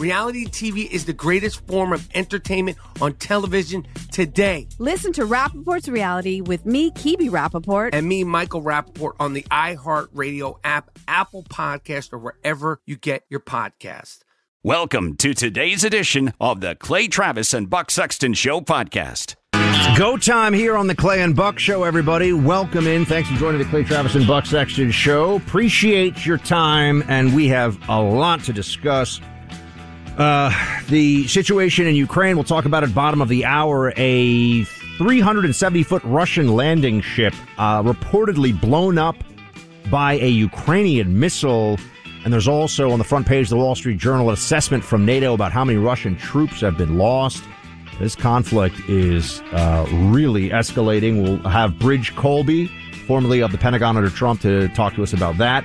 Reality TV is the greatest form of entertainment on television today. Listen to Rapaport's Reality with me, Kibi Rapaport. And me, Michael Rapaport, on the iHeartRadio app, Apple Podcast, or wherever you get your podcast. Welcome to today's edition of the Clay Travis and Buck Sexton Show podcast. Go time here on the Clay and Buck Show, everybody. Welcome in. Thanks for joining the Clay Travis and Buck Sexton Show. Appreciate your time, and we have a lot to discuss. Uh, the situation in Ukraine, we'll talk about at bottom of the hour. A 370 foot Russian landing ship uh, reportedly blown up by a Ukrainian missile. And there's also on the front page of the Wall Street Journal an assessment from NATO about how many Russian troops have been lost. This conflict is uh, really escalating. We'll have Bridge Colby, formerly of the Pentagon under Trump, to talk to us about that.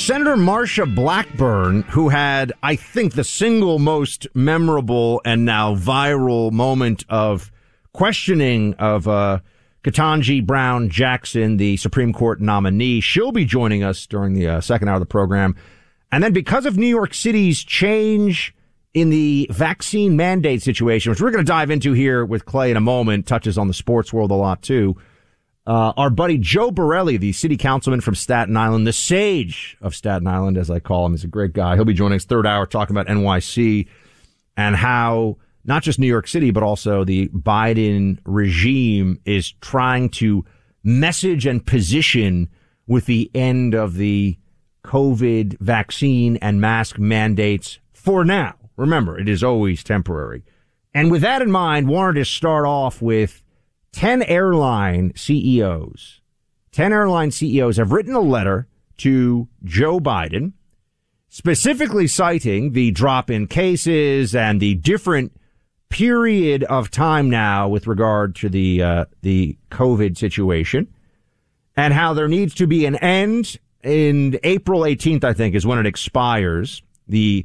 Senator Marsha Blackburn, who had, I think, the single most memorable and now viral moment of questioning of uh, Ketanji Brown Jackson, the Supreme Court nominee, she'll be joining us during the uh, second hour of the program. And then because of New York City's change in the vaccine mandate situation, which we're going to dive into here with Clay in a moment, touches on the sports world a lot too. Uh, our buddy Joe Borelli, the city councilman from Staten Island, the sage of Staten Island, as I call him, is a great guy. He'll be joining us third hour talking about NYC and how not just New York City, but also the Biden regime is trying to message and position with the end of the COVID vaccine and mask mandates for now. Remember, it is always temporary. And with that in mind, wanted to start off with 10 airline CEOs. 10 airline CEOs have written a letter to Joe Biden, specifically citing the drop in cases and the different period of time now with regard to the, uh, the COVID situation and how there needs to be an end in April 18th, I think is when it expires. The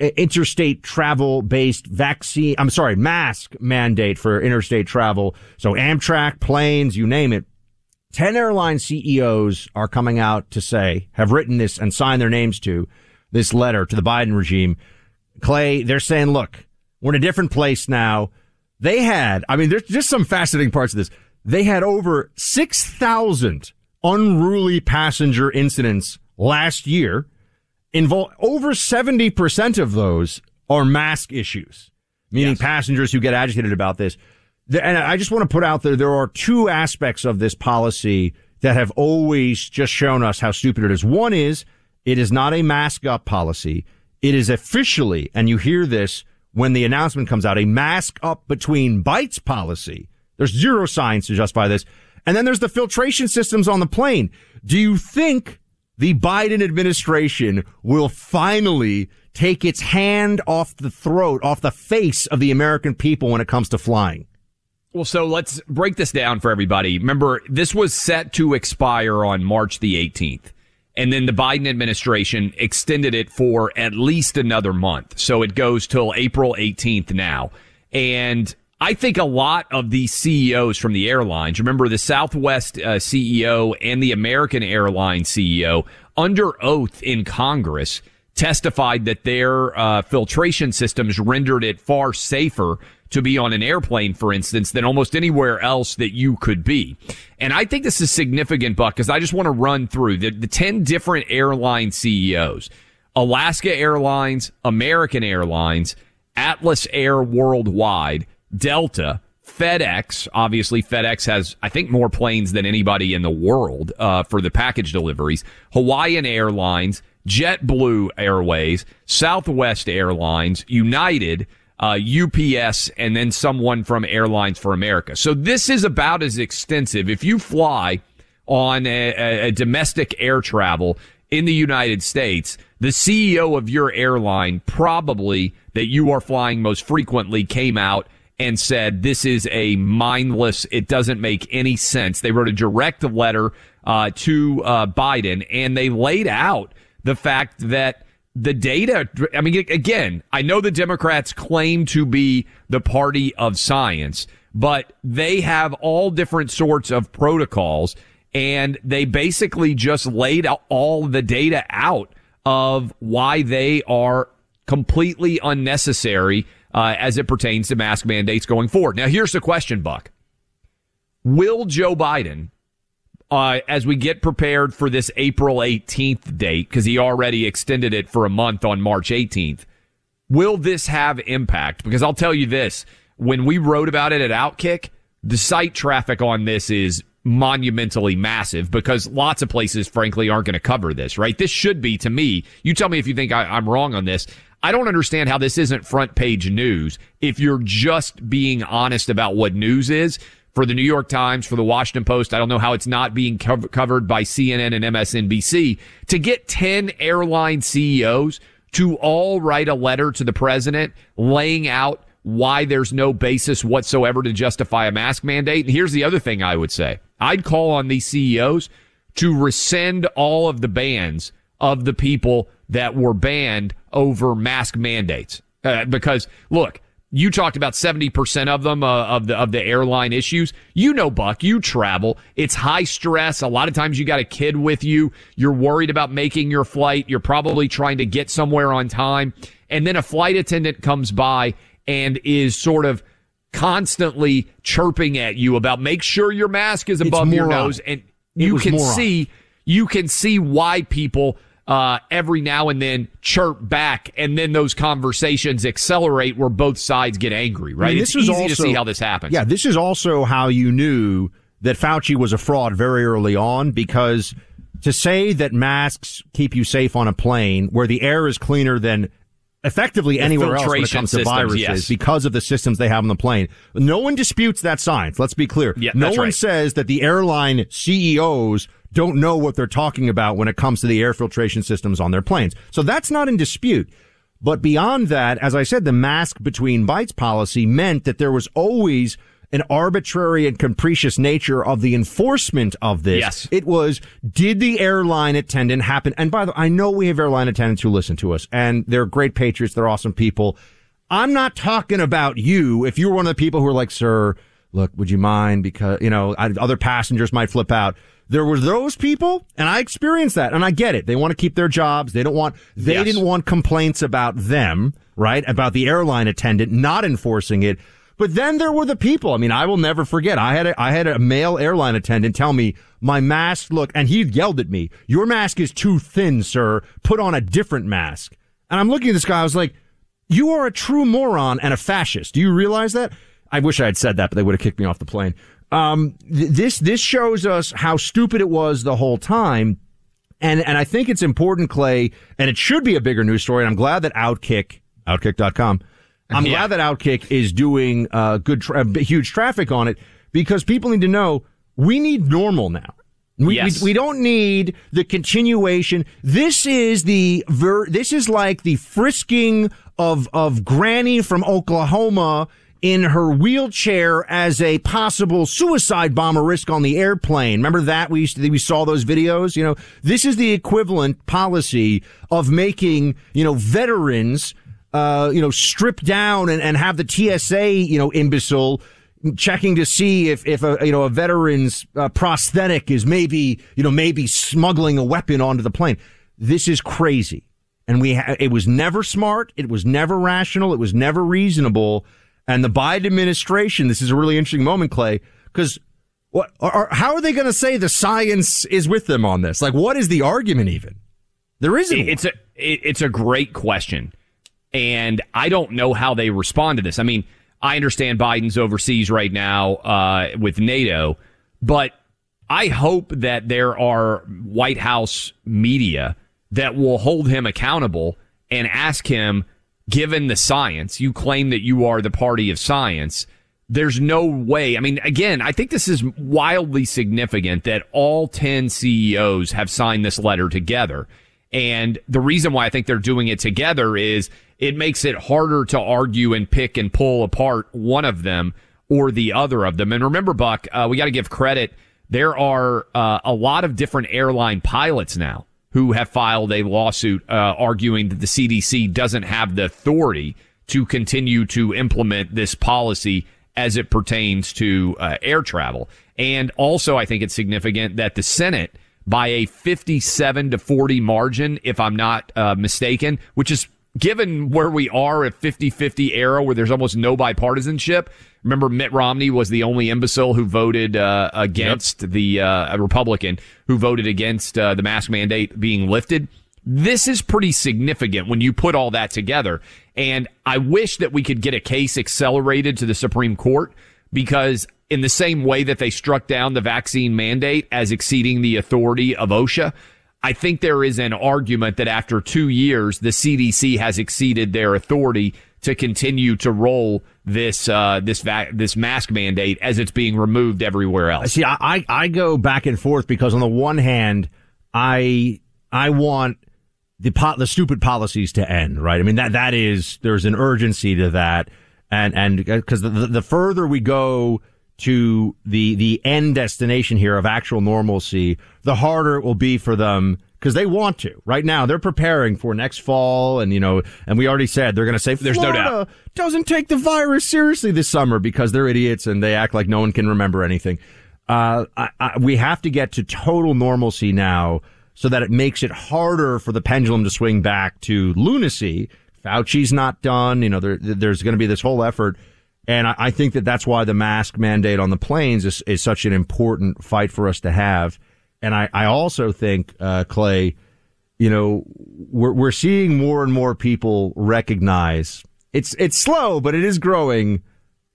interstate travel based vaccine, I'm sorry, mask mandate for interstate travel. So Amtrak, planes, you name it. 10 airline CEOs are coming out to say, have written this and signed their names to this letter to the Biden regime. Clay, they're saying, look, we're in a different place now. They had, I mean, there's just some fascinating parts of this. They had over 6,000 unruly passenger incidents last year involve over 70% of those are mask issues, meaning yes. passengers who get agitated about this. And I just want to put out there, there are two aspects of this policy that have always just shown us how stupid it is. One is it is not a mask up policy. It is officially, and you hear this when the announcement comes out, a mask up between bites policy. There's zero science to justify this. And then there's the filtration systems on the plane. Do you think the Biden administration will finally take its hand off the throat, off the face of the American people when it comes to flying? Well, so let's break this down for everybody. Remember, this was set to expire on March the 18th. And then the Biden administration extended it for at least another month. So it goes till April 18th now. And I think a lot of these CEOs from the airlines, remember the Southwest uh, CEO and the American airline CEO under oath in Congress testified that their uh, filtration systems rendered it far safer to be on an airplane, for instance, than almost anywhere else that you could be. And I think this is significant, Buck, because I just want to run through the, the 10 different airline CEOs. Alaska Airlines, American Airlines, Atlas Air Worldwide, Delta, FedEx. Obviously, FedEx has, I think, more planes than anybody in the world uh, for the package deliveries. Hawaiian Airlines, JetBlue Airways, Southwest Airlines, United, uh, UPS, and then someone from Airlines for America. So this is about as extensive. If you fly on a, a domestic air travel in the United States, the CEO of your airline probably that you are flying most frequently came out and said this is a mindless. It doesn't make any sense. They wrote a direct letter uh, to uh, Biden and they laid out the fact that the data. I mean, again, I know the Democrats claim to be the party of science, but they have all different sorts of protocols and they basically just laid all the data out of why they are completely unnecessary uh, as it pertains to mask mandates going forward. Now, here's the question, Buck. Will Joe Biden, uh, as we get prepared for this April 18th date, because he already extended it for a month on March 18th, will this have impact? Because I'll tell you this, when we wrote about it at Outkick, the site traffic on this is monumentally massive because lots of places, frankly, aren't going to cover this, right? This should be, to me, you tell me if you think I, am wrong on this. I don't understand how this isn't front page news if you're just being honest about what news is. For the New York Times, for the Washington Post, I don't know how it's not being co- covered by CNN and MSNBC. To get 10 airline CEOs to all write a letter to the president laying out why there's no basis whatsoever to justify a mask mandate. And here's the other thing I would say. I'd call on these CEOs to rescind all of the bans of the people that were banned over mask mandates. Uh, because look, you talked about 70% of them uh, of the of the airline issues. You know, Buck, you travel. It's high stress. A lot of times you got a kid with you. You're worried about making your flight. You're probably trying to get somewhere on time. And then a flight attendant comes by and is sort of constantly chirping at you about make sure your mask is above your nose and you can moron. see you can see why people uh, every now and then chirp back, and then those conversations accelerate where both sides get angry. Right? I mean, it's easy also, to see how this happens. Yeah, this is also how you knew that Fauci was a fraud very early on because to say that masks keep you safe on a plane where the air is cleaner than effectively the anywhere else when it comes to viruses yes. because of the systems they have on the plane. No one disputes that science. Let's be clear. Yeah, no one right. says that the airline CEOs don't know what they're talking about when it comes to the air filtration systems on their planes. So that's not in dispute. But beyond that, as I said, the mask between bites policy meant that there was always an arbitrary and capricious nature of the enforcement of this. Yes. It was, did the airline attendant happen? And by the way, I know we have airline attendants who listen to us and they're great patriots. They're awesome people. I'm not talking about you. If you were one of the people who are like, sir, look, would you mind? Because, you know, other passengers might flip out. There were those people, and I experienced that, and I get it. They want to keep their jobs. They don't want, they yes. didn't want complaints about them, right? About the airline attendant not enforcing it. But then there were the people. I mean, I will never forget. I had a, I had a male airline attendant tell me my mask look, and he yelled at me, "Your mask is too thin, sir. Put on a different mask." And I'm looking at this guy. I was like, "You are a true moron and a fascist. Do you realize that?" I wish I had said that, but they would have kicked me off the plane. Um, th- this this shows us how stupid it was the whole time. And, and I think it's important, Clay, and it should be a bigger news story. And I'm glad that Outkick, outkick.com, I'm yeah. glad that Outkick is doing uh, good, tra- huge traffic on it because people need to know we need normal now. We, yes. we, we don't need the continuation. This is the ver- this is like the frisking of of Granny from Oklahoma in her wheelchair as a possible suicide bomber risk on the airplane. Remember that we used to, we saw those videos. You know, this is the equivalent policy of making you know veterans uh, you know, strip down and, and have the TSA, you know, imbecile checking to see if, if a, you know, a veteran's uh, prosthetic is maybe, you know, maybe smuggling a weapon onto the plane. This is crazy. and we ha- it was never smart, it was never rational, it was never reasonable. And the Biden administration, this is a really interesting moment, Clay, because what are, how are they going to say the science is with them on this? Like, what is the argument even? There isn't. It's a it's a great question, and I don't know how they respond to this. I mean, I understand Biden's overseas right now uh, with NATO, but I hope that there are White House media that will hold him accountable and ask him, given the science, you claim that you are the party of science. There's no way. I mean, again, I think this is wildly significant that all 10 CEOs have signed this letter together. And the reason why I think they're doing it together is it makes it harder to argue and pick and pull apart one of them or the other of them. And remember, Buck, uh, we got to give credit. There are uh, a lot of different airline pilots now who have filed a lawsuit uh, arguing that the CDC doesn't have the authority to continue to implement this policy as it pertains to uh, air travel. And also, I think it's significant that the Senate, by a 57 to 40 margin, if I'm not uh, mistaken, which is given where we are a 50-50 era where there's almost no bipartisanship. Remember, Mitt Romney was the only imbecile who voted uh, against yep. the uh, Republican who voted against uh, the mask mandate being lifted. This is pretty significant when you put all that together. And I wish that we could get a case accelerated to the Supreme Court because in the same way that they struck down the vaccine mandate as exceeding the authority of OSHA, I think there is an argument that after two years, the CDC has exceeded their authority to continue to roll this uh, this va- this mask mandate as it's being removed everywhere else. See, I I go back and forth because on the one hand, I I want the po- the stupid policies to end, right? I mean that that is there's an urgency to that, and and because the, the further we go to the the end destination here of actual normalcy, the harder it will be for them because they want to. Right now, they're preparing for next fall, and you know, and we already said they're going to say there's no doubt doesn't take the virus seriously this summer because they're idiots and they act like no one can remember anything. Uh, I, I, we have to get to total normalcy now so that it makes it harder for the pendulum to swing back to lunacy. Fauci's not done. You know, there, there's going to be this whole effort and I, I, think that that's why the mask mandate on the planes is, is such an important fight for us to have. And I, I also think, uh, Clay, you know, we're, we're seeing more and more people recognize it's, it's slow, but it is growing.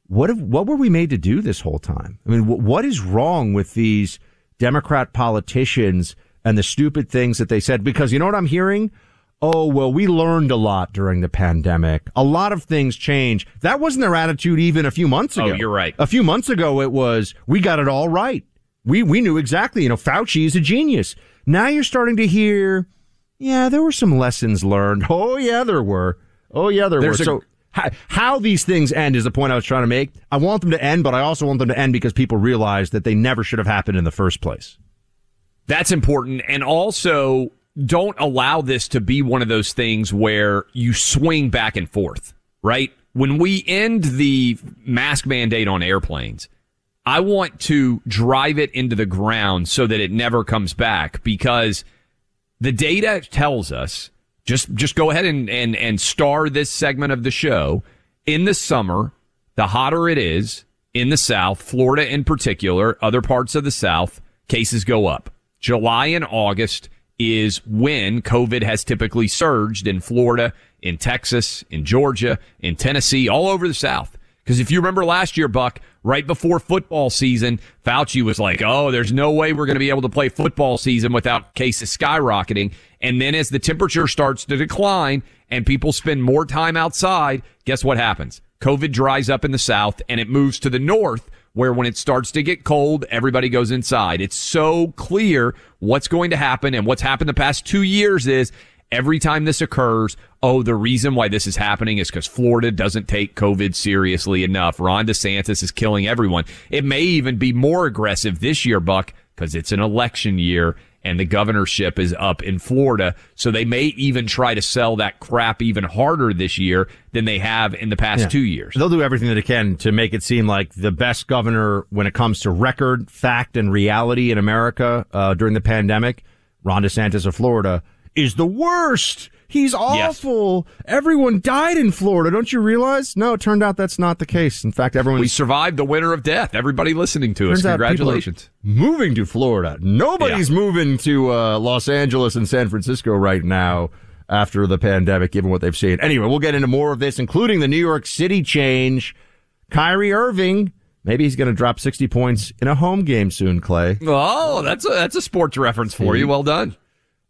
What what were we made to do this whole time? I mean, what is wrong with these Democrat politicians and the stupid things that they said? Because you know what I'm hearing? Oh, well, we learned a lot during the pandemic. A lot of things change. That wasn't their attitude even a few months oh, ago. Oh, you're right. A few months ago, it was, we got it all right. We, we knew exactly, you know, Fauci is a genius. Now you're starting to hear, yeah, there were some lessons learned. Oh, yeah, there were. Oh, yeah, there There's were. A- so, how, how, these things end is the point I was trying to make. I want them to end, but I also want them to end because people realize that they never should have happened in the first place. That's important. And also, don't allow this to be one of those things where you swing back and forth, right? When we end the mask mandate on airplanes, I want to drive it into the ground so that it never comes back because the data tells us just just go ahead and, and, and star this segment of the show. In the summer, the hotter it is in the South, Florida in particular, other parts of the South, cases go up. July and August, is when COVID has typically surged in Florida, in Texas, in Georgia, in Tennessee, all over the South. Because if you remember last year, Buck, right before football season, Fauci was like, oh, there's no way we're going to be able to play football season without cases skyrocketing. And then as the temperature starts to decline and people spend more time outside, guess what happens? COVID dries up in the South and it moves to the North where when it starts to get cold, everybody goes inside. It's so clear what's going to happen and what's happened the past two years is every time this occurs, oh, the reason why this is happening is because Florida doesn't take COVID seriously enough. Ron DeSantis is killing everyone. It may even be more aggressive this year, Buck, because it's an election year and the governorship is up in Florida. So they may even try to sell that crap even harder this year than they have in the past yeah. two years. They'll do everything that they can to make it seem like the best governor when it comes to record, fact, and reality in America uh, during the pandemic, Ron DeSantis of Florida, is the worst. He's awful. Yes. Everyone died in Florida. Don't you realize? No, it turned out that's not the case. In fact, everyone we survived the winter of death. Everybody listening to us, congratulations. Moving to Florida. Nobody's yeah. moving to uh, Los Angeles and San Francisco right now after the pandemic, given what they've seen. Anyway, we'll get into more of this, including the New York City change. Kyrie Irving Maybe he's going to drop 60 points in a home game soon, Clay. Oh, that's a, that's a sports reference for you. Well done.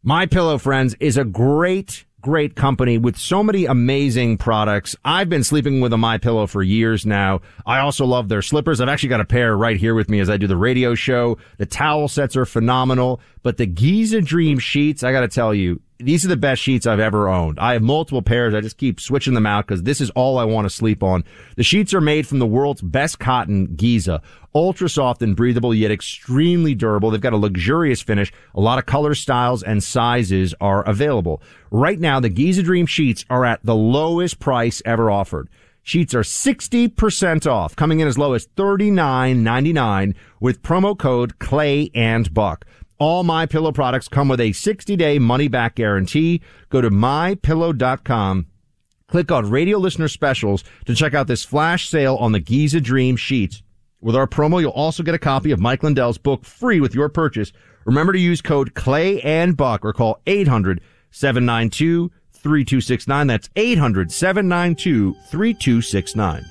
My Pillow Friends is a great, great company with so many amazing products. I've been sleeping with a My Pillow for years now. I also love their slippers. I've actually got a pair right here with me as I do the radio show. The towel sets are phenomenal, but the Giza Dream sheets, I got to tell you, these are the best sheets I've ever owned. I have multiple pairs. I just keep switching them out because this is all I want to sleep on. The sheets are made from the world's best cotton, Giza. Ultra soft and breathable, yet extremely durable. They've got a luxurious finish. A lot of color styles and sizes are available. Right now, the Giza Dream sheets are at the lowest price ever offered. Sheets are 60% off, coming in as low as $39.99 with promo code Clay and Buck. All my pillow products come with a 60-day money-back guarantee. Go to mypillow.com. Click on radio listener specials to check out this flash sale on the Giza Dream sheets. With our promo, you'll also get a copy of Mike Lindell's book free with your purchase. Remember to use code Clay and Buck or call 800 792 3269. That's 800 792 3269.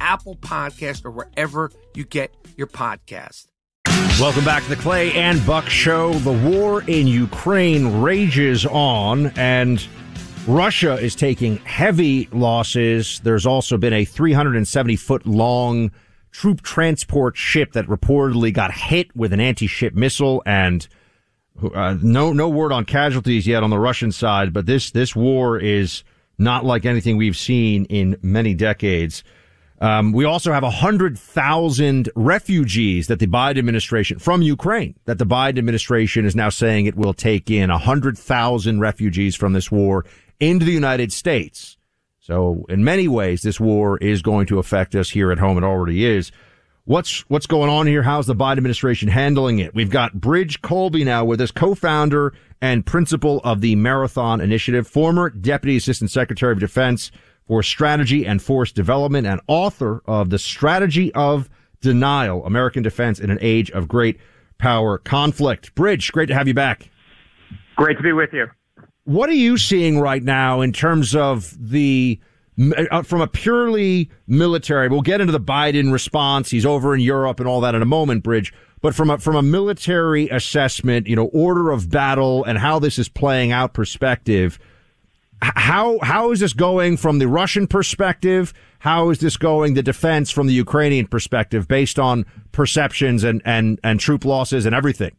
Apple Podcast, or wherever you get your podcast. Welcome back to the Clay and Buck Show. The war in Ukraine rages on, and Russia is taking heavy losses. There's also been a 370 foot long troop transport ship that reportedly got hit with an anti ship missile, and uh, no no word on casualties yet on the Russian side. But this this war is not like anything we've seen in many decades. Um, we also have 100,000 refugees that the Biden administration from Ukraine that the Biden administration is now saying it will take in 100,000 refugees from this war into the United States. So in many ways, this war is going to affect us here at home. It already is. What's, what's going on here? How's the Biden administration handling it? We've got Bridge Colby now with us, co-founder and principal of the Marathon Initiative, former Deputy Assistant Secretary of Defense for Strategy and Force Development and author of The Strategy of Denial, American Defense in an Age of Great Power Conflict. Bridge, great to have you back. Great to be with you. What are you seeing right now in terms of the uh, from a purely military, we'll get into the Biden response. He's over in Europe and all that in a moment, Bridge. But from a, from a military assessment, you know, order of battle and how this is playing out perspective, how, how is this going from the Russian perspective? How is this going the defense from the Ukrainian perspective based on perceptions and, and, and troop losses and everything?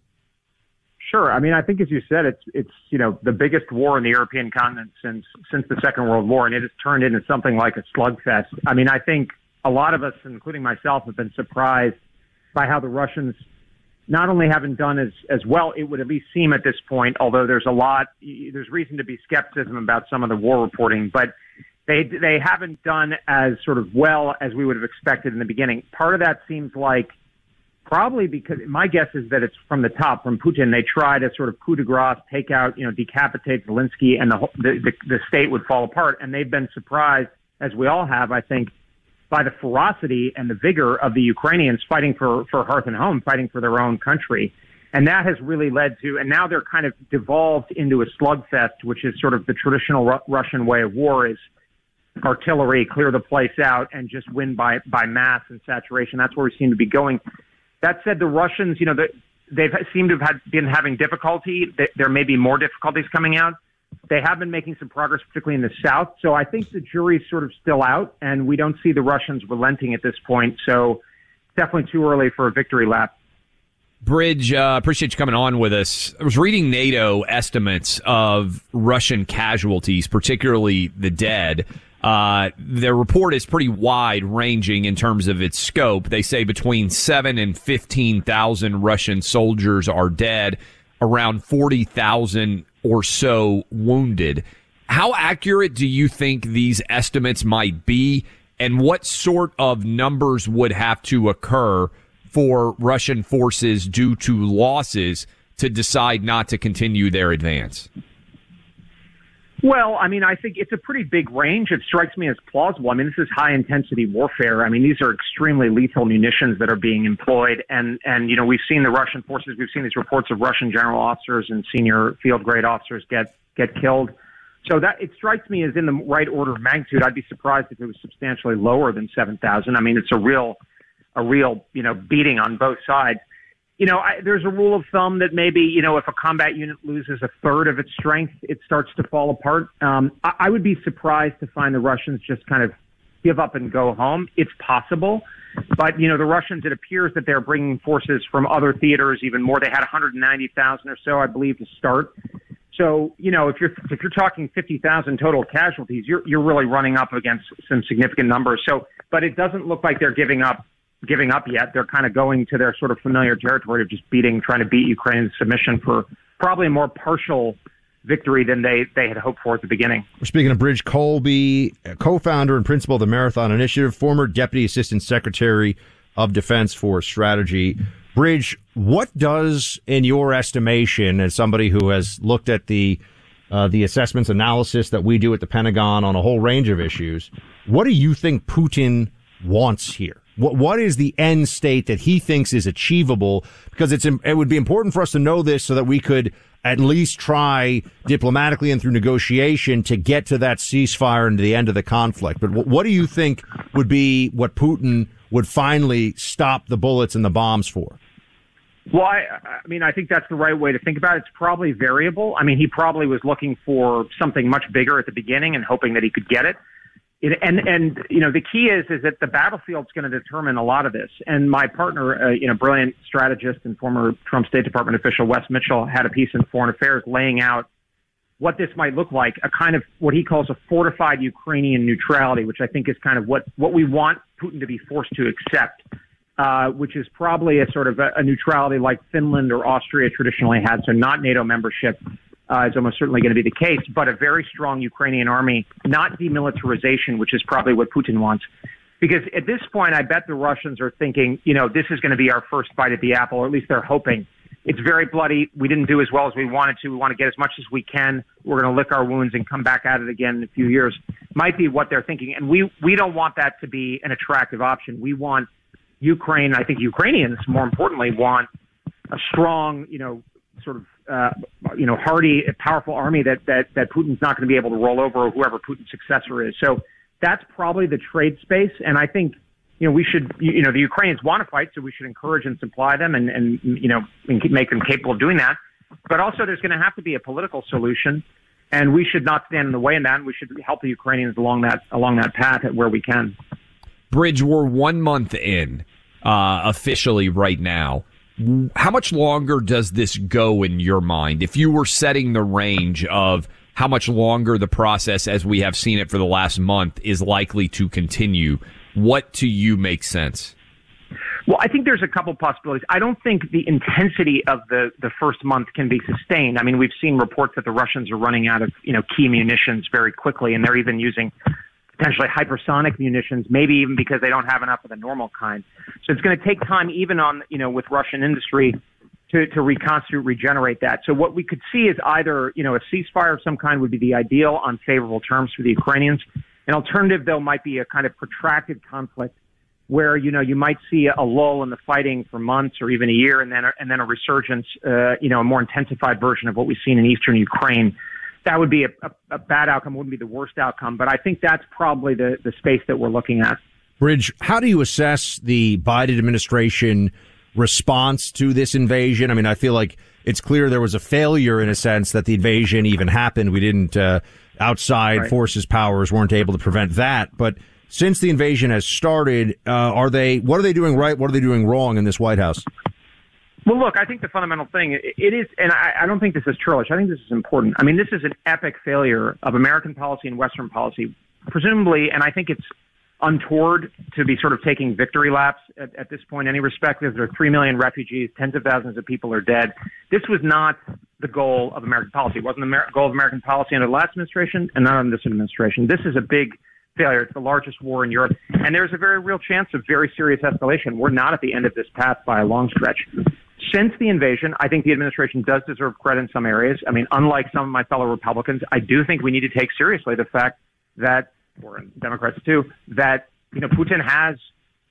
Sure. I mean, I think as you said, it's it's you know the biggest war in the European continent since since the Second World War, and it has turned into something like a slugfest. I mean, I think a lot of us, including myself, have been surprised by how the Russians not only haven't done as as well, it would at least seem at this point. Although there's a lot, there's reason to be skepticism about some of the war reporting, but they they haven't done as sort of well as we would have expected in the beginning. Part of that seems like probably because my guess is that it's from the top, from Putin. They try to sort of coup de grace, take out, you know, decapitate Zelensky, and the, the the the state would fall apart. And they've been surprised, as we all have, I think, by the ferocity and the vigor of the Ukrainians fighting for for hearth and home, fighting for their own country. And that has really led to, and now they're kind of devolved into a slugfest, which is sort of the traditional Ru- Russian way of war is artillery, clear the place out, and just win by by mass and saturation. That's where we seem to be going. That said, the Russians, you know, the, they've seemed to have had, been having difficulty. Th- There may be more difficulties coming out. They have been making some progress, particularly in the south. So I think the jury's sort of still out, and we don't see the Russians relenting at this point. So definitely too early for a victory lap. Bridge, uh, appreciate you coming on with us. I was reading NATO estimates of Russian casualties, particularly the dead. Uh, their report is pretty wide ranging in terms of its scope. They say between seven and 15,000 Russian soldiers are dead, around 40,000 or so wounded. How accurate do you think these estimates might be? And what sort of numbers would have to occur for Russian forces due to losses to decide not to continue their advance? Well, I mean, I think it's a pretty big range. It strikes me as plausible. I mean, this is high intensity warfare. I mean, these are extremely lethal munitions that are being employed. And, and, you know, we've seen the Russian forces, we've seen these reports of Russian general officers and senior field grade officers get, get killed. So that it strikes me as in the right order of magnitude. I'd be surprised if it was substantially lower than 7,000. I mean, it's a real, a real, you know, beating on both sides you know, I, there's a rule of thumb that maybe, you know, if a combat unit loses a third of its strength, it starts to fall apart. Um, I, I would be surprised to find the Russians just kind of give up and go home. It's possible. But, you know, the Russians, it appears that they're bringing forces from other theaters, even more. They had 190,000 or so, I believe, to start. So, you know, if you're if you're talking 50,000 total casualties, you're you're really running up against some significant numbers. So, but it doesn't look like they're giving up giving up yet. They're kind of going to their sort of familiar territory of just beating, trying to beat Ukraine's submission for probably a more partial victory than they, they had hoped for at the beginning. We're speaking of Bridge Colby, co-founder and principal of the Marathon Initiative, former Deputy Assistant Secretary of Defense for Strategy. Bridge, what does, in your estimation, as somebody who has looked at the uh, the assessments analysis that we do at the Pentagon on a whole range of issues, what do you think Putin wants here? What what is the end state that he thinks is achievable? Because it's it would be important for us to know this so that we could at least try diplomatically and through negotiation to get to that ceasefire and to the end of the conflict. But what, do you think would be what Putin would finally stop the bullets and the bombs for? Well, I, I mean, I think that's the right way to think about it. It's probably variable. I mean, he probably was looking for something much bigger at the beginning and hoping that he could get it. It, and and you know the key is is that the battlefield's going to determine a lot of this. And my partner, uh, you know, brilliant strategist and former Trump State Department official Wess Mitchell had a piece in Foreign Affairs laying out what this might look like, a kind of what he calls a fortified Ukrainian neutrality, which I think is kind of what what we want Putin to be forced to accept. Uh, which is probably a sort of a, a neutrality like Finland or Austria traditionally had, so not NATO membership, uh, is almost certainly going to be the case, but a very strong Ukrainian army, not demilitarization, which is probably what Putin wants. Because at this point, I bet the Russians are thinking, you know, this is going to be our first bite at the apple, or at least they're hoping. It's very bloody. We didn't do as well as we wanted to. We want to get as much as we can. We're going to lick our wounds and come back at it again in a few years. Might be what they're thinking. And we, we don't want that to be an attractive option. We want Ukraine, I think Ukrainians, more importantly, want a strong, you know, sort of, uh, you know, hardy, powerful army that, that, that Putin's not going to be able to roll over or whoever Putin's successor is. So that's probably the trade space. And I think, you know, we should, you know, the Ukrainians want to fight, so we should encourage and supply them and, and you know, and make them capable of doing that. But also there's going to have to be a political solution. And we should not stand in the way in that. And we should help the Ukrainians along that, along that path where we can. Bridge, we're one month in uh, officially right now. How much longer does this go in your mind? If you were setting the range of how much longer the process, as we have seen it for the last month, is likely to continue, what to you makes sense? Well, I think there's a couple possibilities. I don't think the intensity of the, the first month can be sustained. I mean, we've seen reports that the Russians are running out of, you know, key munitions very quickly, and they're even using potentially hypersonic munitions, maybe even because they don't have enough of the normal kind. So it's going to take time, even on, you know, with Russian industry to, to reconstitute, regenerate that. So what we could see is either, you know, a ceasefire of some kind would be the ideal on favorable terms for the Ukrainians. An alternative, though, might be a kind of protracted conflict where you know you might see a lull in the fighting for months or even a year, and then and then a resurgence, uh, you know, a more intensified version of what we've seen in eastern Ukraine. That would be a, a, a bad outcome. Wouldn't be the worst outcome, but I think that's probably the the space that we're looking at. Bridge, how do you assess the Biden administration response to this invasion? I mean, I feel like it's clear there was a failure in a sense that the invasion even happened. We didn't, uh, outside Right. forces powers weren't able to prevent that. But since the invasion has started, uh, are they, what are they doing right? What are they doing wrong in this White House? Well, look, I think the fundamental thing it is, and I, I don't think this is churlish. I think this is important. I mean, this is an epic failure of American policy and Western policy, presumably, and I think it's untoward to be sort of taking victory laps at, at this point. in Any respect, there are three million refugees, tens of thousands of people are dead. This was not the goal of American policy. It wasn't the Amer- goal of American policy under the last administration, and not under this administration. This is a big failure. It's the largest war in Europe, and there's a very real chance of very serious escalation. We're not at the end of this path by a long stretch. Since the invasion, I think the administration does deserve credit in some areas. I mean, unlike some of my fellow Republicans, I do think we need to take seriously the fact that, or Democrats too, that you know Putin has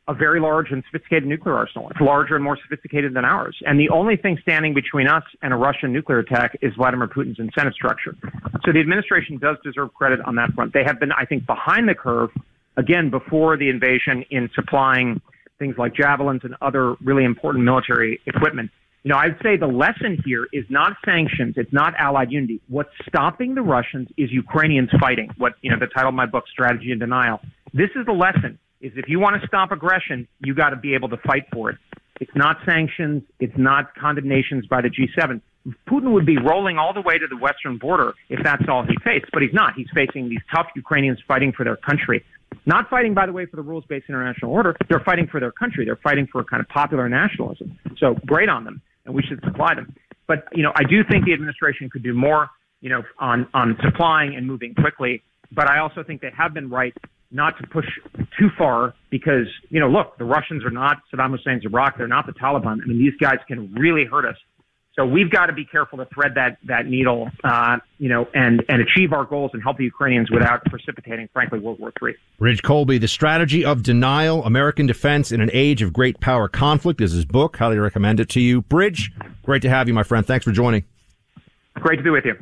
a very large and sophisticated nuclear arsenal. It's larger and more sophisticated than ours. And the only thing standing between us and a Russian nuclear attack is Vladimir Putin's incentive structure. So the administration does deserve credit on that front. They have been, I think, behind the curve, again, before the invasion in supplying things like javelins and other really important military equipment. You know, I'd say the lesson here is not sanctions. It's not allied unity. What's stopping the Russians is Ukrainians fighting. What, you know, the title of my book, Strategy and Denial. This is the lesson is if you want to stop aggression, you got to be able to fight for it. It's not sanctions. It's not condemnations by the G7. Putin would be rolling all the way to the western border if that's all he faced, but he's not. He's facing these tough Ukrainians fighting for their country. Not fighting, by the way, for the rules-based international order. They're fighting for their country. They're fighting for a kind of popular nationalism. So great on them, and we should supply them. But you know, I do think the administration could do more, you know, on on supplying and moving quickly. But I also think they have been right not to push too far because, you know, look, the Russians are not Saddam Hussein's Iraq. They're not the Taliban. I mean, these guys can really hurt us. So we've got to be careful to thread that that needle, uh, you know, and and achieve our goals and help the Ukrainians without precipitating, frankly, World War III. Bridge Colby, The Strategy of Denial, American Defense in an Age of Great Power Conflict is his book. Highly recommend it to you. Bridge, great to have you, my friend. Thanks for joining. Great to be with you.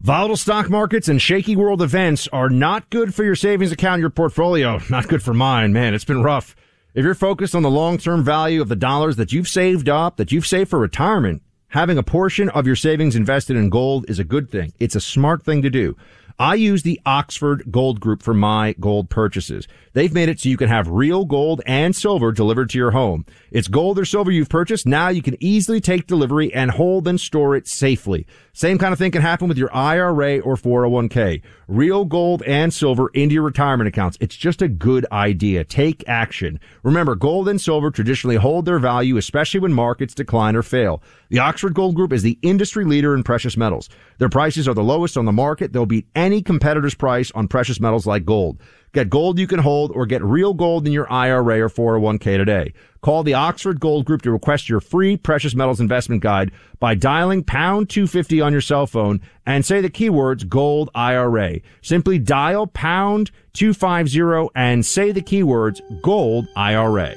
Volatile stock markets and shaky world events are not good for your savings account, your portfolio. Not good for mine. Man, it's been rough. If you're focused on the long-term value of the dollars that you've saved up, that you've saved for retirement, having a portion of your savings invested in gold is a good thing. It's a smart thing to do. I use the Oxford Gold Group for my gold purchases. They've made it so you can have real gold and silver delivered to your home. It's gold or silver you've purchased. Now you can easily take delivery and hold and store it safely. Same kind of thing can happen with your IRA or 401k. Real gold and silver into your retirement accounts. It's just a good idea. Take action. Remember, gold and silver traditionally hold their value, especially when markets decline or fail. The Oxford Gold Group is the industry leader in precious metals. Their prices are the lowest on the market. They'll beat any competitor's price on precious metals like gold. Get gold you can hold or get real gold in your IRA or 401k today. Call the Oxford Gold Group to request your free precious metals investment guide by dialing pound 250 on your cell phone and say the keywords gold IRA. Simply dial pound 250 and say the keywords gold IRA.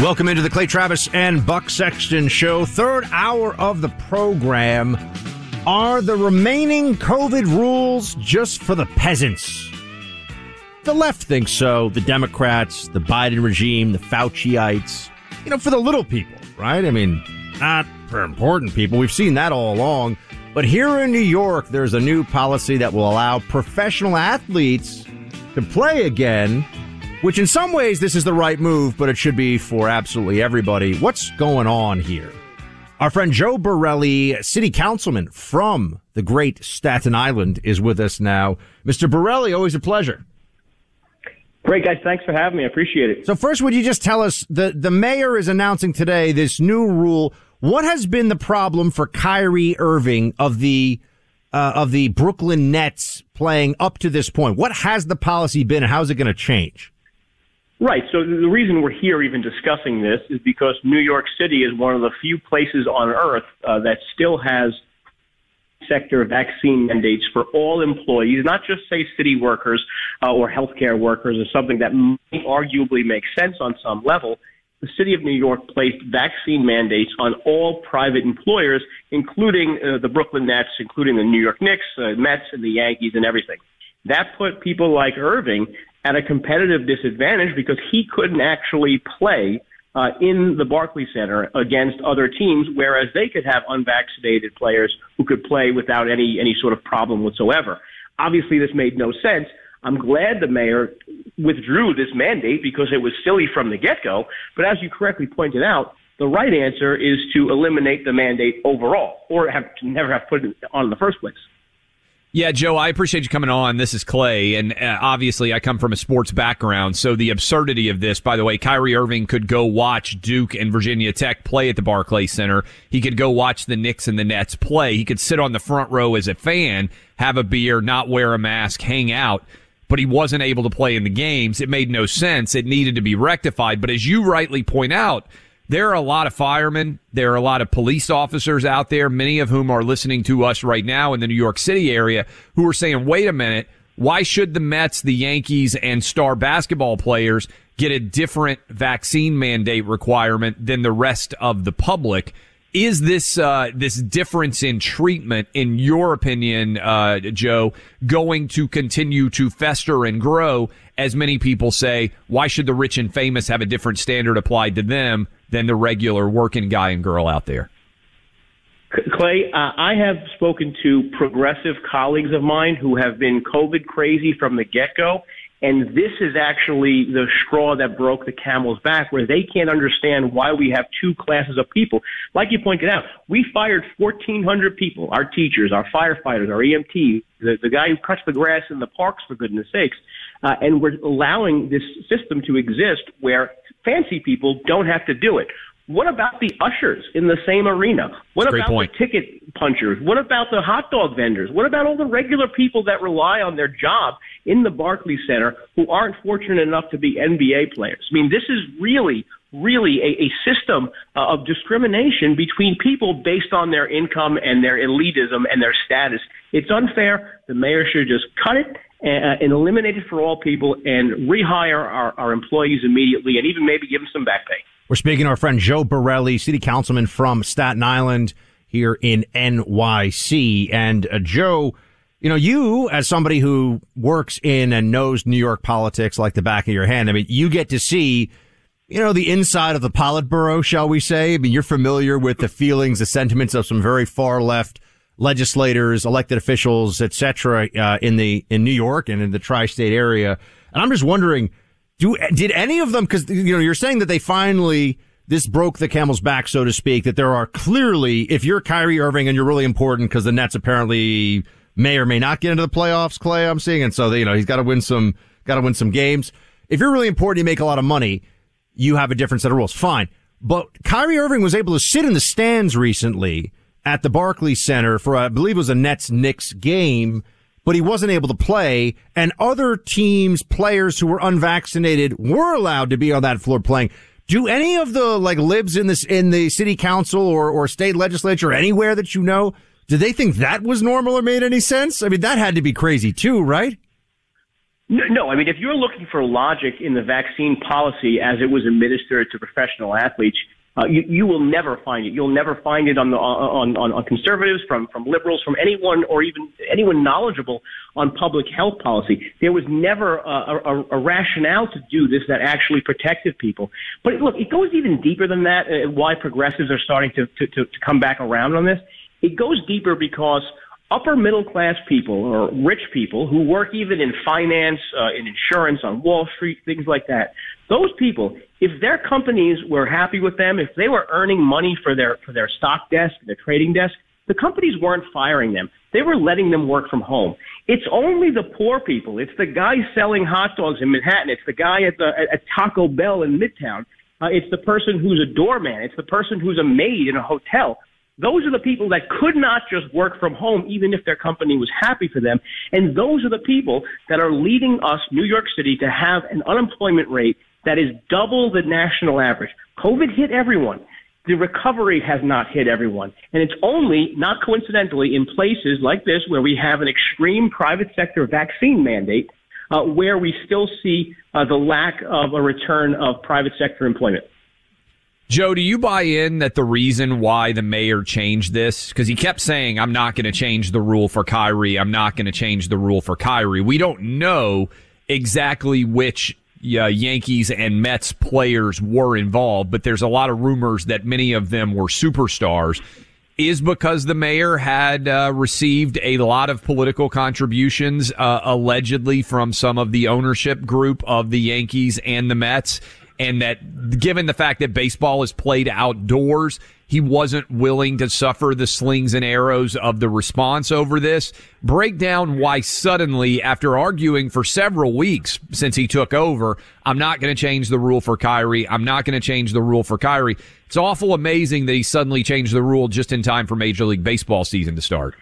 Welcome into the Clay Travis and Buck Sexton show. Third hour of the program. Are the remaining COVID rules just for the peasants? The left thinks so. The Democrats, the Biden regime, the Fauciites. You know, for the little people, right? I mean, not for important people. We've seen that all along. But here in New York, there's a new policy that will allow professional athletes to play again, which in some ways this is the right move, but it should be for absolutely everybody. What's going on here? Our friend Joe Borelli, city councilman from the great Staten Island, is with us now. Mr. Borelli, always a pleasure. Great, guys. Thanks for having me. I appreciate it. So first, would you just tell us the the mayor is announcing today this new rule? What has been the problem for Kyrie Irving of the uh, of the Brooklyn Nets playing up to this point? What has the policy been, and how is it going to change? Right. So the reason we're here even discussing this is because New York City is one of the few places on earth uh, that still has sector vaccine mandates for all employees, not just say city workers uh, or healthcare workers, or something that might arguably make sense on some level. The city of New York placed vaccine mandates on all private employers, including uh, the Brooklyn Nets, including the New York Knicks, uh, Mets, and the Yankees, and everything. That put people like Irving at a competitive disadvantage because he couldn't actually play uh, in the Barclays Center against other teams, whereas they could have unvaccinated players who could play without any any sort of problem whatsoever. Obviously, this made no sense. I'm glad the mayor withdrew this mandate because it was silly from the get go. But as you correctly pointed out, the right answer is to eliminate the mandate overall, or have to never have put it on in the first place. Yeah, Joe, I appreciate you coming on. This is Clay, and uh, obviously I come from a sports background, so the absurdity of this, by the way, Kyrie Irving could go watch Duke and Virginia Tech play at the Barclays Center. He could go watch the Knicks and the Nets play. He could sit on the front row as a fan, have a beer, not wear a mask, hang out, but he wasn't able to play in the games. It made no sense. It needed to be rectified. But as you rightly point out, there are a lot of firemen. There are a lot of police officers out there, many of whom are listening to us right now in the New York City area who are saying, wait a minute. Why should the Mets, the Yankees, and star basketball players get a different vaccine mandate requirement than the rest of the public? Is this uh, this difference in treatment, in your opinion, uh, Joe, going to continue to fester and grow? As many people say, why should the rich and famous have a different standard applied to them than the regular working guy and girl out there? Clay, uh, I have spoken to progressive colleagues of mine who have been COVID crazy from the get go. And this is actually the straw that broke the camel's back, where they can't understand why we have two classes of people. Like you pointed out, we fired 1,400 people, our teachers, our firefighters, our EMTs, the, the guy who cuts the grass in the parks, for goodness sakes. Uh, and we're allowing this system to exist where fancy people don't have to do it. What about the ushers in the same arena? What That's about the ticket punchers? What about the hot dog vendors? What about all the regular people that rely on their job in the Barclays Center who aren't fortunate enough to be NBA players? I mean, this is really, really a, a system uh, of discrimination between people based on their income and their elitism and their status. It's unfair. The mayor should just cut it and, uh, and eliminate it for all people and rehire our, our employees immediately and even maybe give them some back pay. We're speaking to our friend Joe Borelli, city councilman from Staten Island here in NYC. And uh, Joe, you know, you as somebody who works in and knows New York politics like the back of your hand, I mean, you get to see, you know, the inside of the Politburo, shall we say? I mean, you're familiar with the feelings, the sentiments of some very far left legislators, elected officials, et cetera, uh, in the, in New York and in the tri-state area. And I'm just wondering, do, did any of them, cause, you know, you're saying that they finally, this broke the camel's back, so to speak, that there are clearly, if you're Kyrie Irving and you're really important because the Nets apparently may or may not get into the playoffs, Clay, I'm seeing. And so, you know, he's got to win some, got to win some games. If you're really important, you make a lot of money, you have a different set of rules. Fine. But Kyrie Irving was able to sit in the stands recently at the Barclays Center for, I believe it was a Nets Knicks game, but he wasn't able to play. And other teams, players who were unvaccinated were allowed to be on that floor playing. Do any of the like libs in this, in the city council or, or state legislature anywhere that you know, do they think that was normal or made any sense? I mean, that had to be crazy too, right? No, I mean, if you're looking for logic in the vaccine policy as it was administered to professional athletes, Uh, you, you will never find it. You'll never find it on the on, on, on conservatives, from from liberals, from anyone or even anyone knowledgeable on public health policy. There was never a, a, a rationale to do this that actually protected people. But look, it goes even deeper than that. Uh, why progressives are starting to, to, to, to come back around on this? It goes deeper because upper middle class people or rich people who work even in finance, uh, in insurance, on Wall Street, things like that. Those people, if their companies were happy with them, if they were earning money for their for their stock desk, their trading desk, the companies weren't firing them. They were letting them work from home. It's only the poor people. It's the guy selling hot dogs in Manhattan. It's the guy at the at Taco Bell in Midtown. Uh, it's the person who's a doorman. It's the person who's a maid in a hotel those are the people that could not just work from home, even if their company was happy for them. And those are the people that are leading us, New York City, to have an unemployment rate that is double the national average. COVID hit everyone. The recovery has not hit everyone. And it's only, not coincidentally, in places like this where we have an extreme private sector vaccine mandate, uh, where we still see uh, the lack of a return of private sector employment. Joe, do you buy in that the reason why the mayor changed this, because he kept saying, I'm not going to change the rule for Kyrie. I'm not going to change the rule for Kyrie. We don't know exactly which uh, Yankees and Mets players were involved, but there's a lot of rumors that many of them were superstars. Is because the mayor had uh, received a lot of political contributions, uh, allegedly from some of the ownership group of the Yankees and the Mets and that given the fact that baseball is played outdoors, he wasn't willing to suffer the slings and arrows of the response over this. Break down why suddenly, after arguing for several weeks since he took over, I'm not going to change the rule for Kyrie. I'm not going to change the rule for Kyrie. It's awful amazing that he suddenly changed the rule just in time for Major League Baseball season to start.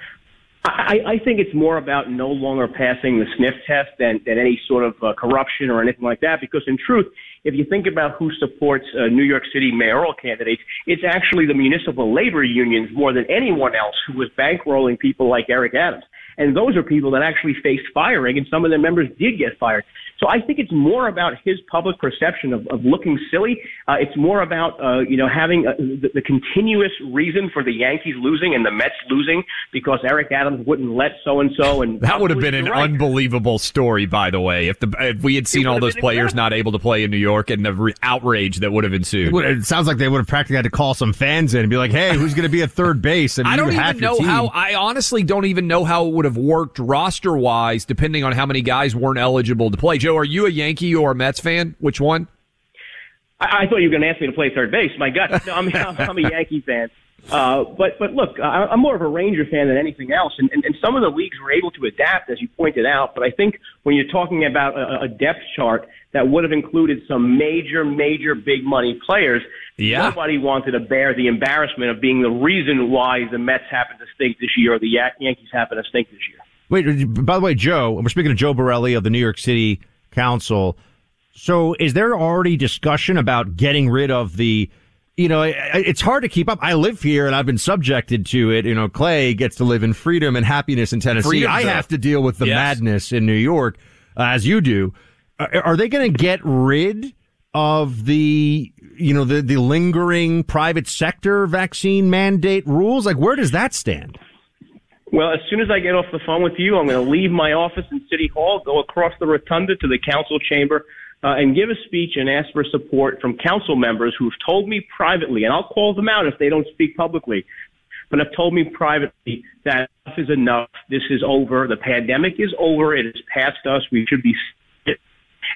I, I think it's more about no longer passing the sniff test than, than any sort of uh, corruption or anything like that. Because in truth, if you think about who supports uh, New York City mayoral candidates, it's actually the municipal labor unions more than anyone else who was bankrolling people like Eric Adams. And those are people that actually faced firing, and some of their members did get fired. So I think it's more about his public perception of, of looking silly. Uh, it's more about uh, you know having uh, the, the continuous reason for the Yankees losing and the Mets losing because Eric Adams wouldn't let so and so. And that would have been an right. unbelievable story, by the way, if the if we had seen all those players not able to play in New York and the re- outrage that would have ensued. It, sounds like they would have practically had to call some fans in and be like, "Hey, who's going to be at third base?" I, mean, I don't even know how. I honestly don't even know how it would have worked roster wise, depending on how many guys weren't eligible to play. Joe, are you a Yankee or a Mets fan? Which one? I, I thought you were going to ask me to play third base. My God, no, I'm, I'm a Yankee fan. Uh, but but look, I, I'm more of a Ranger fan than anything else, and, and, and some of the leagues were able to adapt, as you pointed out. But I think when you're talking about a, a depth chart that would have included some major, major big money players, yeah. nobody wanted to bear the embarrassment of being the reason why the Mets happen to stink this year or the Yankees happen to stink this year. Wait, by the way, Joe, we're speaking to Joe Borelli of the New York City Council. So, is there already discussion about getting rid of the? You know, it's hard to keep up. I live here and I've been subjected to it. You know, Clay gets to live in freedom and happiness in Tennessee. Freedom, I have to deal with the yes. madness in New York, uh, as you do. Uh, are they going to get rid of the, you know, the the lingering private sector vaccine mandate rules? Like, where does that stand? Well, as soon as I get off the phone with you, I'm going to leave my office in City Hall, go across the rotunda to the council chamber, uh, and give a speech and ask for support from council members who've told me privately, and I'll call them out if they don't speak publicly, but have told me privately that enough is enough. This is over. The pandemic is over. It has passed us. We should be.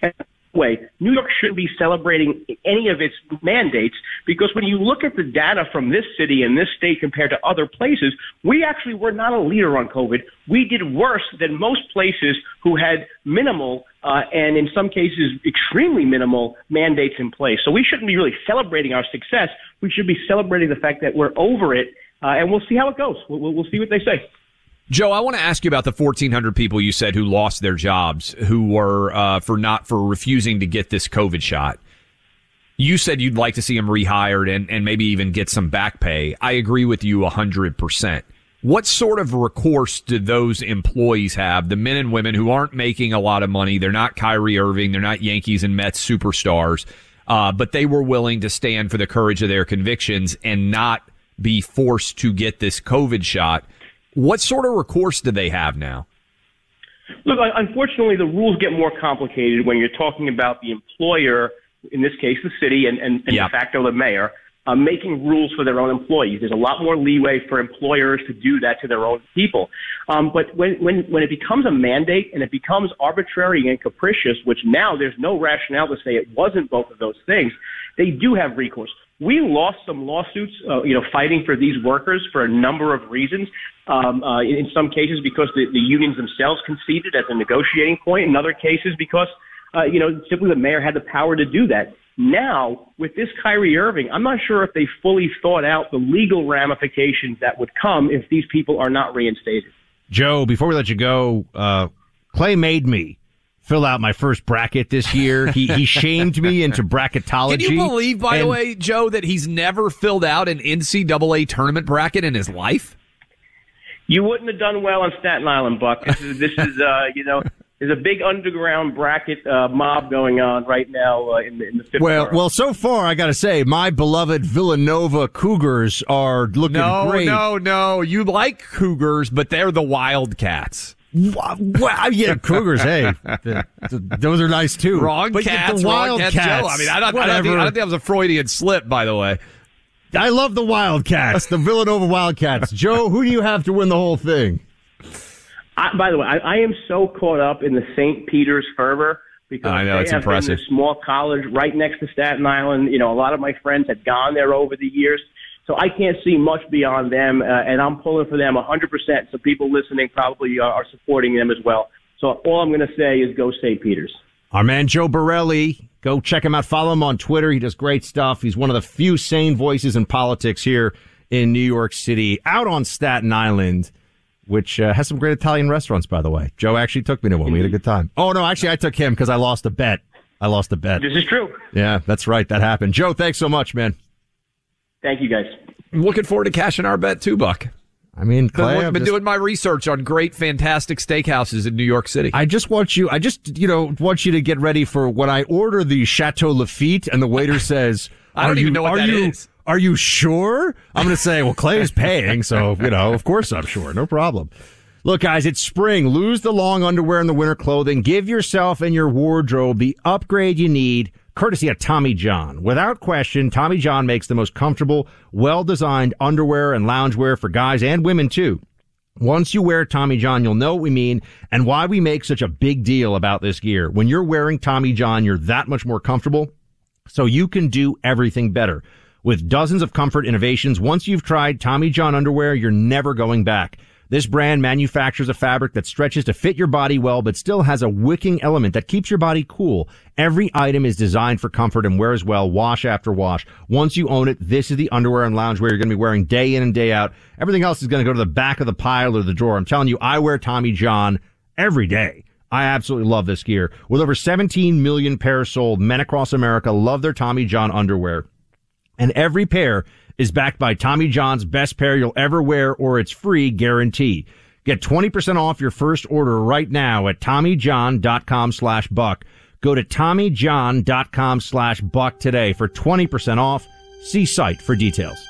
And way, New York shouldn't be celebrating any of its mandates because when you look at the data from this city and this state compared to other places, we actually were not a leader on COVID. We did worse than most places who had minimal uh, and in some cases extremely minimal mandates in place. So we shouldn't be really celebrating our success. We should be celebrating the fact that we're over it, uh, and we'll see how it goes. We'll, we'll see what they say. Joe, I want to ask you about the 1,400 people you said who lost their jobs, who were uh, for not for refusing to get this COVID shot. You said you'd like to see them rehired and, and maybe even get some back pay. I agree with you 100%. What sort of recourse do those employees have, the men and women who aren't making a lot of money? They're not Kyrie Irving. They're not Yankees and Mets superstars. uh, but they were willing to stand for the courage of their convictions and not be forced to get this COVID shot. What sort of recourse do they have now? Look, unfortunately, the rules get more complicated when you're talking about the employer, in this case, the city, and, and, and Yep. de facto the mayor, uh, making rules for their own employees. There's a lot more leeway for employers to do that to their own people. Um, but when, when, when it becomes a mandate and it becomes arbitrary and capricious, which now there's no rationale to say it wasn't both of those things, they do have recourse. We lost some lawsuits, uh, you know, fighting for these workers for a number of reasons. Um, uh, in some cases, because the, the unions themselves conceded as a negotiating point. In other cases, because uh, you know, simply the mayor had the power to do that. Now, with this Kyrie Irving, I'm not sure if they fully thought out the legal ramifications that would come if these people are not reinstated. Joe, before we let you go, uh, Clay made me fill out my first bracket this year. He he shamed me into bracketology. Can you believe, by the way, Joe, that he's never filled out an NCAA tournament bracket in his life? You wouldn't have done well on Staten Island, Buck. This is this is uh, you know. There's a big underground bracket uh, mob going on right now uh, in the in the fifth. Well, borough. well, so far I got to say, my beloved Villanova Cougars are looking No, great. no, no. You like Cougars, but they're the Wildcats. Well, yeah, Cougars. Hey, th- th- those are nice too. Wrong but cats, the wrong Wildcats. cats, Joe. I mean, I don't, I, don't think, I don't think that was a Freudian slip, by the way. I love the Wildcats, the Villanova Wildcats. Joe, who do you have to win the whole thing? I, by the way, I, I am so caught up in the St. Peter's fervor because I know, they it's have impressive. been this small college right next to Staten Island. You know, a lot of my friends had gone there over the years, so I can't see much beyond them, uh, and I'm pulling for them 100%. So people listening probably are, are supporting them as well. So all I'm going to say is go St. Peter's. Our man Joe Borelli. Go check him out. Follow him on Twitter. He does great stuff. He's one of the few sane voices in politics here in New York City, out on Staten Island, which uh, has some great Italian restaurants, by the way. Joe actually took me to one. We had a good time. Oh, no, actually, I took him because I lost a bet. I lost a bet. This is true. Yeah, that's right. That happened. Joe, thanks so much, man. Thank you, guys. Looking forward to cashing our bet too, Buck. I mean, Clay, look- I've been just- doing my research on great, fantastic steakhouses in New York City. I just want you, I just, you know, want you to get ready for when I order the Chateau Lafite and the waiter says, I don't "Are even you- know what are that you, is." Are you sure? I'm going to say, well, Clay's paying, so, you know, of course I'm sure. No problem. Look, guys, it's spring. Lose the long underwear and the winter clothing. Give yourself and your wardrobe the upgrade you need, courtesy of Tommy John. Without question, Tommy John makes the most comfortable, well-designed underwear and loungewear for guys and women, too. Once you wear Tommy John, you'll know what we mean and why we make such a big deal about this gear. When you're wearing Tommy John, you're that much more comfortable, so you can do everything better. With dozens of comfort innovations, once you've tried Tommy John underwear, you're never going back. This brand manufactures a fabric that stretches to fit your body well, but still has a wicking element that keeps your body cool. Every item is designed for comfort and wears well wash after wash. Once you own it, this is the underwear and lounge loungewear you're going to be wearing day in and day out. Everything else is going to go to the back of the pile or the drawer. I'm telling you, I wear Tommy John every day. I absolutely love this gear. With over 17 million pairs sold, men across America love their Tommy John underwear. And every pair is backed by Tommy John's best pair you'll ever wear or it's free guarantee. Get 20% off your first order right now at TommyJohn.com slash buck. Go to TommyJohn.com slash buck today for 20% off. See site for details.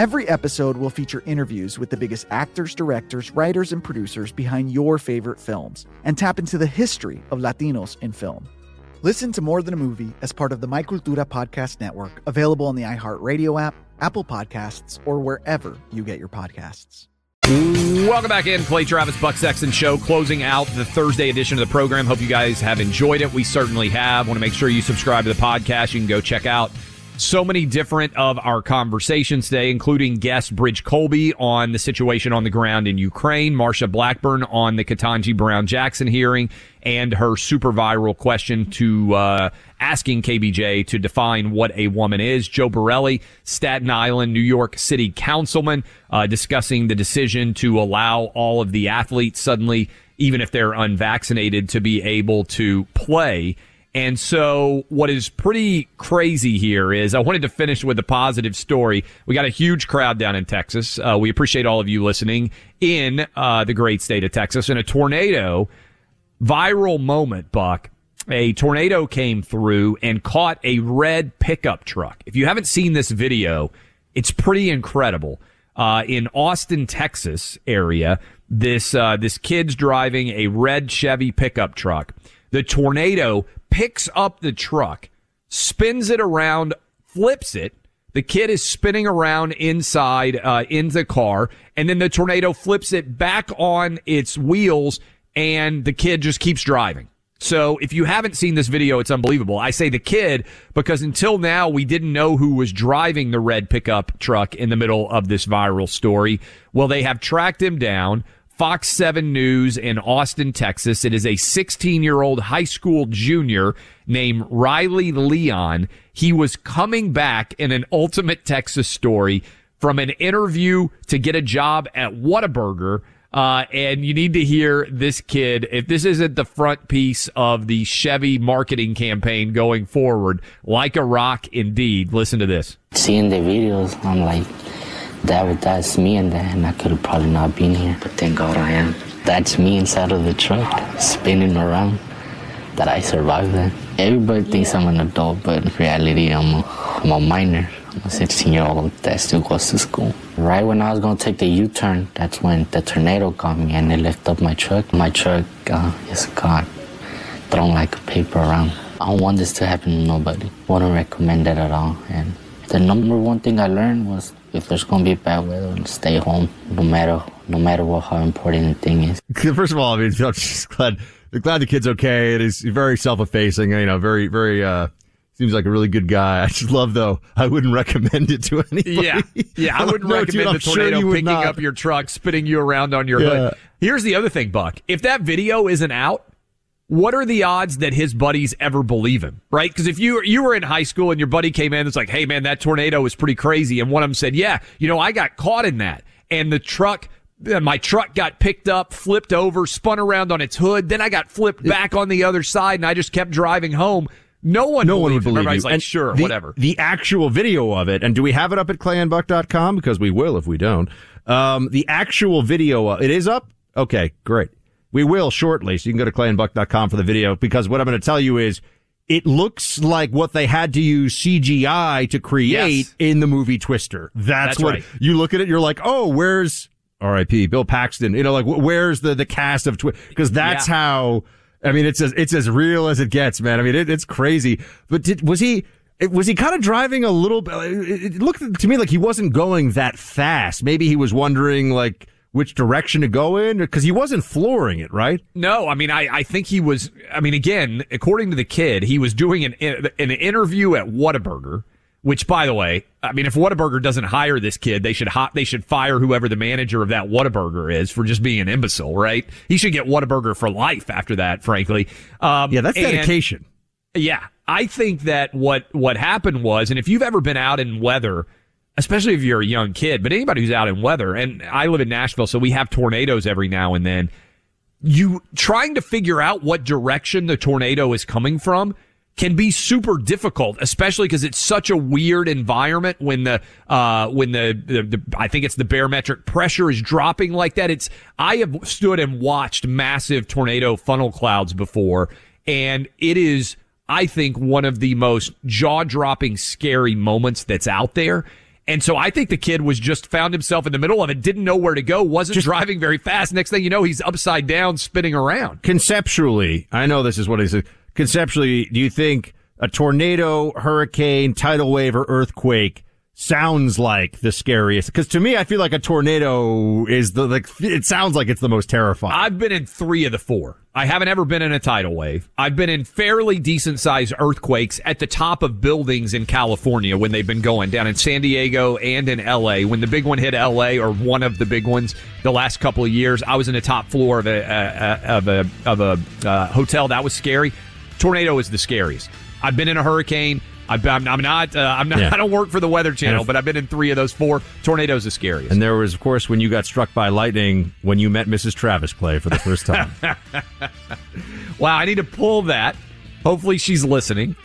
Every episode will feature interviews with the biggest actors, directors, writers, and producers behind your favorite films and tap into the history of Latinos in film. Listen to More Than a Movie as part of the My Cultura Podcast Network, available on the iHeartRadio app, Apple Podcasts, or wherever you get your podcasts. Welcome back in, Clay Travis Buck Sexton Show, closing out the Thursday edition of the program. Hope you guys have enjoyed it. We certainly have. Want to make sure you subscribe to the podcast. You can go check out so many different of our conversations today, including guest Bridge Colby on the situation on the ground in Ukraine, Marsha Blackburn on the Ketanji Brown Jackson hearing, and her super viral question to uh, asking KBJ to define what a woman is. Joe Borelli, Staten Island, New York City councilman, uh, discussing the decision to allow all of the athletes suddenly, even if they're unvaccinated, to be able to play. And so what is pretty crazy here is I wanted to finish with a positive story. We got a huge crowd down in Texas. Uh, we appreciate all of you listening in uh, the great state of Texas. And a tornado, viral moment, Buck. A tornado came through and caught a red pickup truck. If you haven't seen this video, it's pretty incredible. Uh, in Austin, Texas area, this uh, this kid's driving a red Chevy pickup truck. The tornado picks up the truck, spins it around, flips it. The kid is spinning around inside uh, in the car, and then the tornado flips it back on its wheels, and the kid just keeps driving. So if you haven't seen this video, it's unbelievable. I say the kid because until now we didn't know who was driving the red pickup truck in the middle of this viral story. Well, they have tracked him down. Fox 7 News in Austin, Texas. It is a 16 year old high school junior named Riley Leon. He was coming back in an ultimate Texas story from an interview to get a job at Whataburger. Uh, and you need to hear this kid. If this isn't the front piece of the Chevy marketing campaign going forward, like a rock indeed. Listen to this. Seeing the videos, I'm like, that that's me in there, and I could have probably not been here. But thank God I am. That's me inside of the truck, spinning around. That I survived that. Everybody thinks I'm an adult, but in reality, I'm a, I'm a minor. I'm a 16 year old that still goes to school. Right when I was gonna take the U-turn, that's when the tornado got me and it lifted up my truck. My truck uh, is got thrown like a paper around. I don't want this to happen to nobody. Wouldn't recommend it at all. And the number one thing I learned was if there's gonna be bad weather, stay home, no matter no matter what how important the thing is. First of all, I mean, I'm just glad glad the kid's okay. It is very self-effacing. You know, very very. uh Seems like a really good guy. I just love though. I wouldn't recommend it to anybody. Yeah, yeah. I wouldn't No, recommend dude, the tornado you would picking not. up your truck, spinning you around on your Yeah. hood. Here's the other thing, Buck. If that video isn't out, what are the odds that his buddies ever believe him? Right? Because if you you were in high school and your buddy came in, it's like, hey man, that tornado was pretty crazy, and one of them said, yeah, you know, I got caught in that, and the truck. My truck got picked up, flipped over, spun around on its hood. Then I got flipped back on the other side, and I just kept driving home. No one, No one would believe Everybody's you. like, And sure, the- whatever. The actual video of it, and do we have it up at clayandbuck.com? Because we will if we don't. Um, the actual video, uh, it is up? Okay, great. We will shortly, so you can go to clayandbuck.com for the video, because what I'm going to tell you is, it looks like what they had to use CGI to create Yes. in the movie Twister. That's, That's what right. you look at it. You're like, oh, where's R.I.P. Bill Paxton? You know, like where's the the cast of Twister? Because that's Yeah. how I mean, it's as it's as real as it gets, man. I mean, it, it's crazy. But did, was he? Was he kind of driving a little bit? It looked to me like he wasn't going that fast. Maybe he was wondering like which direction to go in because he wasn't flooring it, right? No, I mean, I, I think he was. I mean, again, according to the kid, he was doing an an interview at Whataburger. Which, by the way, I mean, if Whataburger doesn't hire this kid, they should hot, they should fire whoever the manager of that Whataburger is for just being an imbecile, right? He should get Whataburger for life after that, frankly. Um, yeah, that's dedication. Yeah, I think that what what happened was, and if you've ever been out in weather, especially if you're a young kid, but anybody who's out in weather, and I live in Nashville, so we have tornadoes every now and then. You trying to figure out what direction the tornado is coming from can be super difficult, especially because it's such a weird environment when the uh, when the, the, the I think it's the barometric pressure is dropping like that. It's I have stood and watched massive tornado funnel clouds before, and it is I think one of the most jaw dropping, scary moments that's out there. And so I think the kid was just found himself in the middle of it, didn't know where to go, wasn't just, driving very fast. Next thing you know, he's upside down, spinning around. Conceptually, I know this is what he said conceptually, do you think a tornado, hurricane, tidal wave, or earthquake sounds like the scariest? Because to me, I feel like a tornado is the like. It sounds like it's the most terrifying. I've been in three of the four. I haven't ever been in a tidal wave. I've been in fairly decent sized earthquakes at the top of buildings in California when they've been going down in San Diego and in LA. When the big one hit LA or one of the big ones the last couple of years, I was in the top floor of a, of a of a uh, hotel. That was scary tornado is the scariest. I've been in a hurricane. I'm, I'm not. Uh, I'm not. Yeah. I don't work for the Weather Channel, if, but I've been in three of those four. Tornadoes the scariest. And there was, of course, when you got struck by lightning when you met Mrs. Travis play for the first time. wow, I need to pull that. Hopefully, she's listening.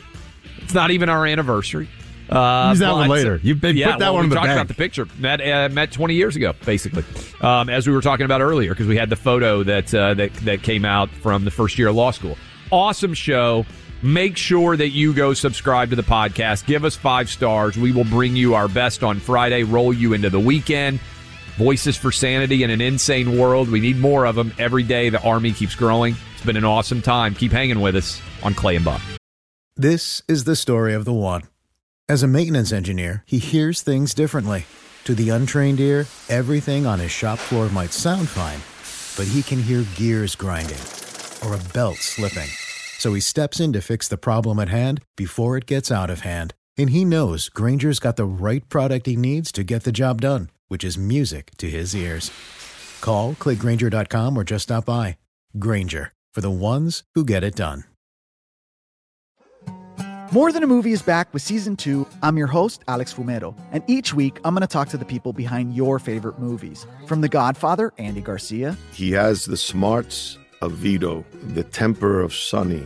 It's not even our anniversary. Uh, Use that one later. You put yeah, that well, one we the talked bank. about the picture. Met uh, met 20 years ago, basically, um, as we were talking about earlier, because we had the photo that uh, that that came out from the first year of law school. Awesome show. Make sure that you go subscribe to the podcast. Give us five stars. We will bring you our best on Friday, roll you into the weekend. Voices for Sanity in an insane world. We need more of them every day. The Army keeps growing. It's been an awesome time. Keep hanging with us on Clay and Buck. This is the story of the one. As a maintenance engineer, he hears things differently. To the untrained ear, everything on his shop floor might sound fine, but he can hear gears grinding or a belt slipping. So he steps in to fix the problem at hand before it gets out of hand. And he knows Grainger's got the right product he needs to get the job done, which is music to his ears. Call, clickgrainger.com, or just stop by. Grainger, for the ones who get it done. More Than a Movie is back with season two. I'm your host, Alex Fumero, and each week I'm going to talk to the people behind your favorite movies. From The Godfather, Andy Garcia. He has the smarts of Vito, the temper of Sonny,